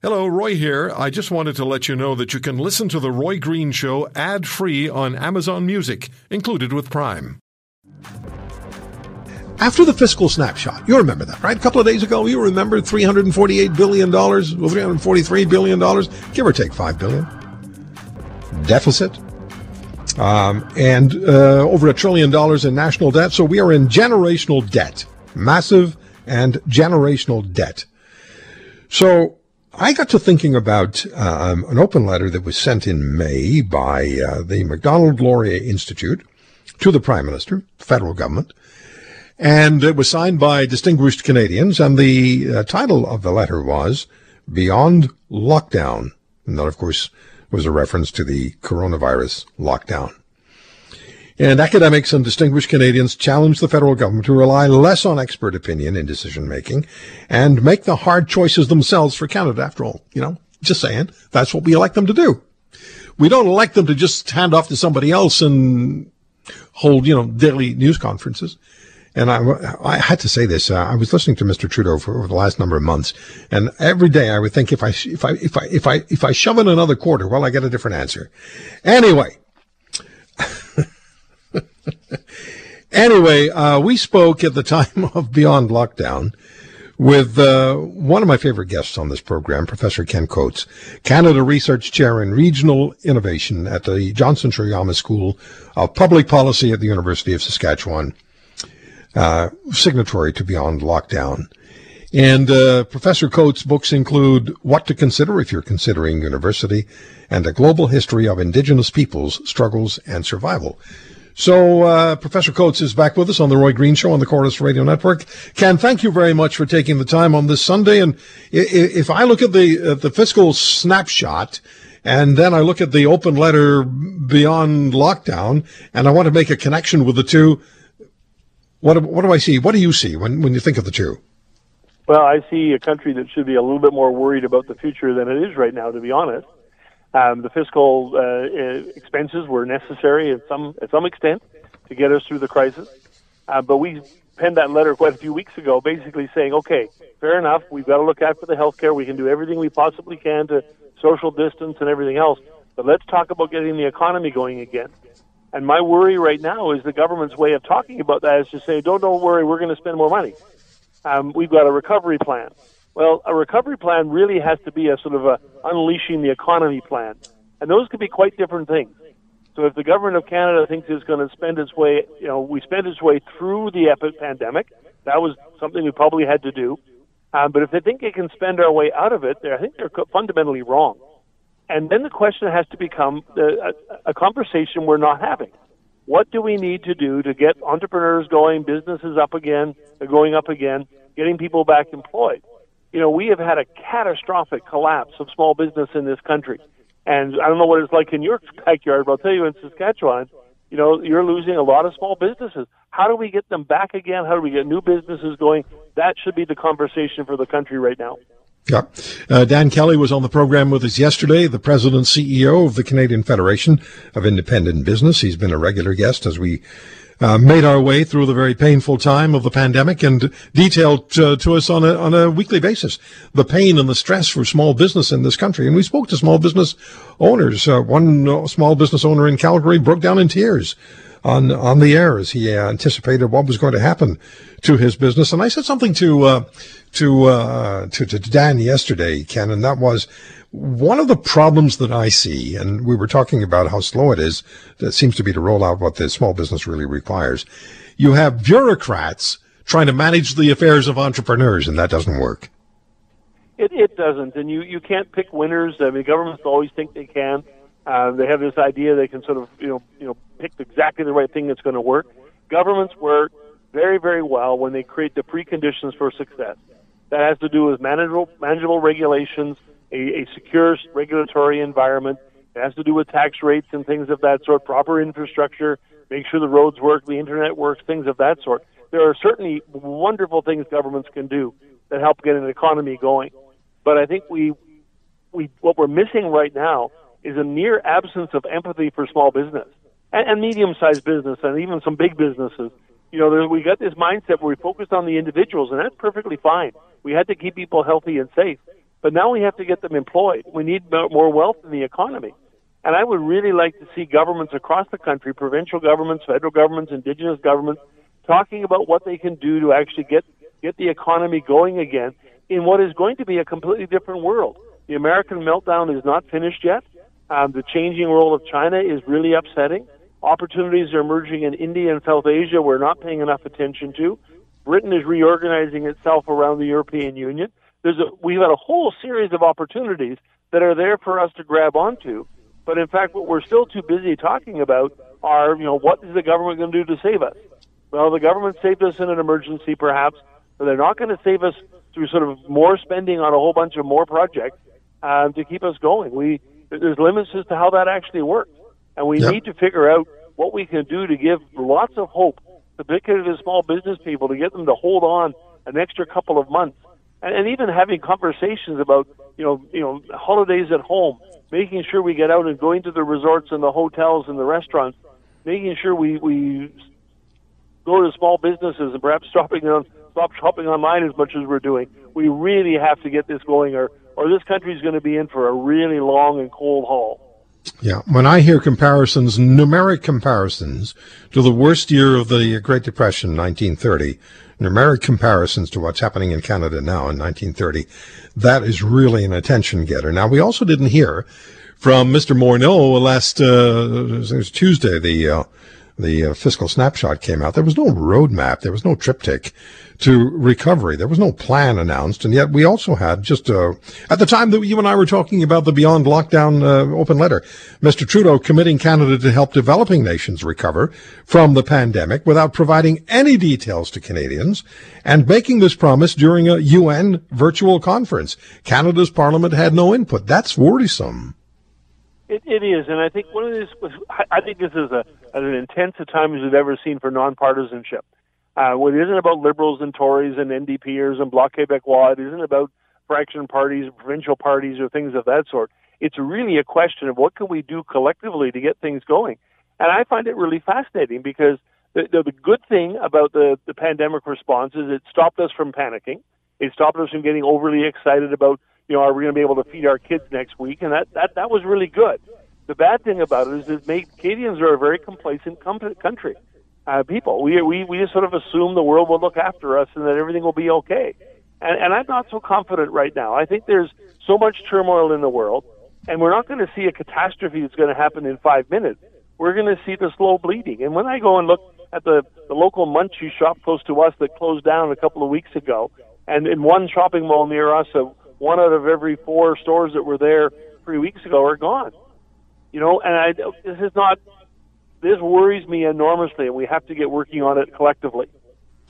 Hello, Roy here. I just wanted to let you know that you can listen to The Roy Green Show ad free on Amazon Music, included with Prime. After the fiscal snapshot, you remember that, right? A couple of days ago, you remember $348 billion, $343 billion, give or take 5 billion. Deficit. Um, and uh, over a trillion dollars in national debt. So we are in generational debt, massive and generational debt. So I got to thinking about um, an open letter that was sent in May by uh, the Macdonald Laurier Institute to the Prime Minister, federal government, and it was signed by distinguished Canadians. And the uh, title of the letter was Beyond Lockdown. And that, of course, was a reference to the coronavirus lockdown. And academics and distinguished Canadians challenge the federal government to rely less on expert opinion in decision making and make the hard choices themselves for Canada. After all, you know, just saying, that's what we elect them to do. We don't elect them to just hand off to somebody else and hold, you know, daily news conferences. And I, I had to say this. Uh, I was listening to Mr. Trudeau for over the last number of months, and every day I would think if I if I if I if I if I shove in another quarter, well, I get a different answer. Anyway, anyway, uh, we spoke at the time of Beyond Lockdown with uh, one of my favorite guests on this program, Professor Ken Coates, Canada Research Chair in Regional Innovation at the Johnson Shoyama School of Public Policy at the University of Saskatchewan, uh, signatory to Beyond Lockdown. And uh, Professor Coates' books include What to Consider If You're Considering University and A Global History of Indigenous Peoples, Struggles, and Survival. So, uh, Professor Coates is back with us on the Roy Green Show on the Corus Radio Network. Ken, thank you very much for taking the time on this Sunday. And if I look at the the fiscal snapshot, and then I look at the open letter beyond lockdown, and I want to make a connection with the two, what what do I see? What do you see when when you think of the two? Well, I see a country that should be a little bit more worried about the future than it is right now, to be honest. Um, the fiscal uh, uh, expenses were necessary at some at some extent to get us through the crisis, uh, but we penned that letter quite a few weeks ago, basically saying, okay, fair enough, we've got to look after the health care. We can do everything we possibly can to social distance and everything else, but let's talk about getting the economy going again. And my worry right now is the government's way of talking about that is to say, don't don't worry, we're going to spend more money. Um, we've got a recovery plan. Well, a recovery plan really has to be a sort of a unleashing the economy plan, and those could be quite different things. So if the government of Canada thinks it's going to spend its way, you know, we spend its way through the epic pandemic, that was something we probably had to do. Um, but if they think they can spend our way out of it, I think they're fundamentally wrong. And then the question has to become a, a conversation we're not having. What do we need to do to get entrepreneurs going, businesses up again, going up again, getting people back employed? You know, we have had a catastrophic collapse of small business in this country. And I don't know what it's like in your backyard, but I'll tell you in Saskatchewan, you know, you're losing a lot of small businesses. How do we get them back again? How do we get new businesses going? That should be the conversation for the country right now. Yeah. Uh, Dan Kelly was on the program with us yesterday, the president CEO of the Canadian Federation of Independent Business. He's been a regular guest as we uh, made our way through the very painful time of the pandemic and detailed uh, to us on a, on a weekly basis the pain and the stress for small business in this country. And we spoke to small business owners. Uh, one uh, small business owner in Calgary broke down in tears on on the air as he anticipated what was going to happen to his business. And I said something to uh, to, uh, to to Dan yesterday, Ken, and that was one of the problems that I see, and we were talking about how slow it is, that seems to be to roll out what the small business really requires. You have bureaucrats trying to manage the affairs of entrepreneurs, and that doesn't work. It, it doesn't, and you, you can't pick winners. I mean, governments always think they can. Uh, they have this idea they can sort of you know you know pick exactly the right thing that's going to work. Governments work very very well when they create the preconditions for success. That has to do with manageable manageable regulations, a, a secure regulatory environment. It has to do with tax rates and things of that sort, proper infrastructure, make sure the roads work, the internet works, things of that sort. There are certainly wonderful things governments can do that help get an economy going. But I think we, we, what we're missing right now is a near absence of empathy for small business and, and medium-sized business and even some big businesses. You know, there, we got this mindset where we focused on the individuals, and that's perfectly fine. We had to keep people healthy and safe. But now we have to get them employed. We need more wealth in the economy. And I would really like to see governments across the country, provincial governments, federal governments, indigenous governments, talking about what they can do to actually get, get the economy going again in what is going to be a completely different world. The American meltdown is not finished yet. Um, the changing role of China is really upsetting. Opportunities are emerging in India and South Asia we're not paying enough attention to. Britain is reorganizing itself around the European Union. There's a, we've got a whole series of opportunities that are there for us to grab onto. But in fact, what we're still too busy talking about are, you know, what is the government going to do to save us? Well, the government saved us in an emergency, perhaps, but they're not going to save us through sort of more spending on a whole bunch of more projects um, to keep us going. We there's limits as to how that actually works, and we yep. need to figure out what we can do to give lots of hope, particularly to small business people, to get them to hold on an extra couple of months, and, and even having conversations about you know you know holidays at home, making sure we get out and going to the resorts and the hotels and the restaurants, making sure we we go to small businesses and perhaps stopping on stop shopping online as much as we're doing. We really have to get this going, or or this country is going to be in for a really long and cold haul. Yeah, when I hear comparisons, numeric comparisons to the worst year of the Great Depression, 1930, numeric comparisons to what's happening in Canada now in 1930, that is really an attention getter. Now, we also didn't hear from Mr. Morneau last uh, Tuesday. The uh, the uh, fiscal snapshot came out. There was no roadmap. There was no triptych to recovery. There was no plan announced, and yet we also had just uh, at the time that you and I were talking about the Beyond Lockdown uh, open letter, Mr. Trudeau committing Canada to help developing nations recover from the pandemic without providing any details to Canadians, and making this promise during a UN virtual conference. Canada's Parliament had no input. That's worrisome. It, it is, and I think one of these. Was, I think this is a, an intense time as we've ever seen for nonpartisanship. Uh, it isn't about liberals and Tories and NDPers and Bloc Québécois. It isn't about fraction parties, provincial parties, or things of that sort. It's really a question of what can we do collectively to get things going. And I find it really fascinating because the, the, the good thing about the, the pandemic response is it stopped us from panicking. It stopped us from getting overly excited about, you know, are we going to be able to feed our kids next week? And that, that, that was really good. The bad thing about it is it made Canadians are a very complacent country uh, people. We, we we just sort of assume the world will look after us and that everything will be okay. And, and I'm not so confident right now. I think there's so much turmoil in the world, and we're not going to see a catastrophe that's going to happen in five minutes. We're going to see the slow bleeding. And when I go and look at the, the local munchie shop close to us that closed down a couple of weeks ago, and in one shopping mall near us, uh, one out of every four stores that were there three weeks ago are gone. You know, and I, this is not this worries me enormously, and we have to get working on it collectively.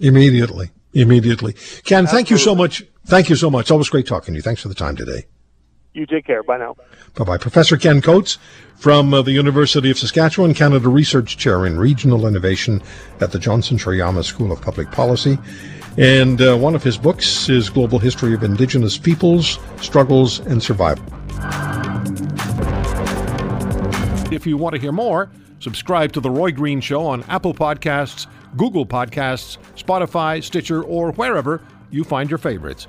Immediately. Immediately. Ken, Absolutely. thank you so much. Thank you so much. Always great talking to you. Thanks for the time today. You take care. Bye now. Bye bye. Professor Ken Coates from uh, the University of Saskatchewan, Canada Research Chair in Regional Innovation at the Johnson Shoyama School of Public Policy. And uh, one of his books is Global History of Indigenous Peoples, Struggles, and Survival. If you want to hear more, Subscribe to The Roy Green Show on Apple Podcasts, Google Podcasts, Spotify, Stitcher, or wherever you find your favorites.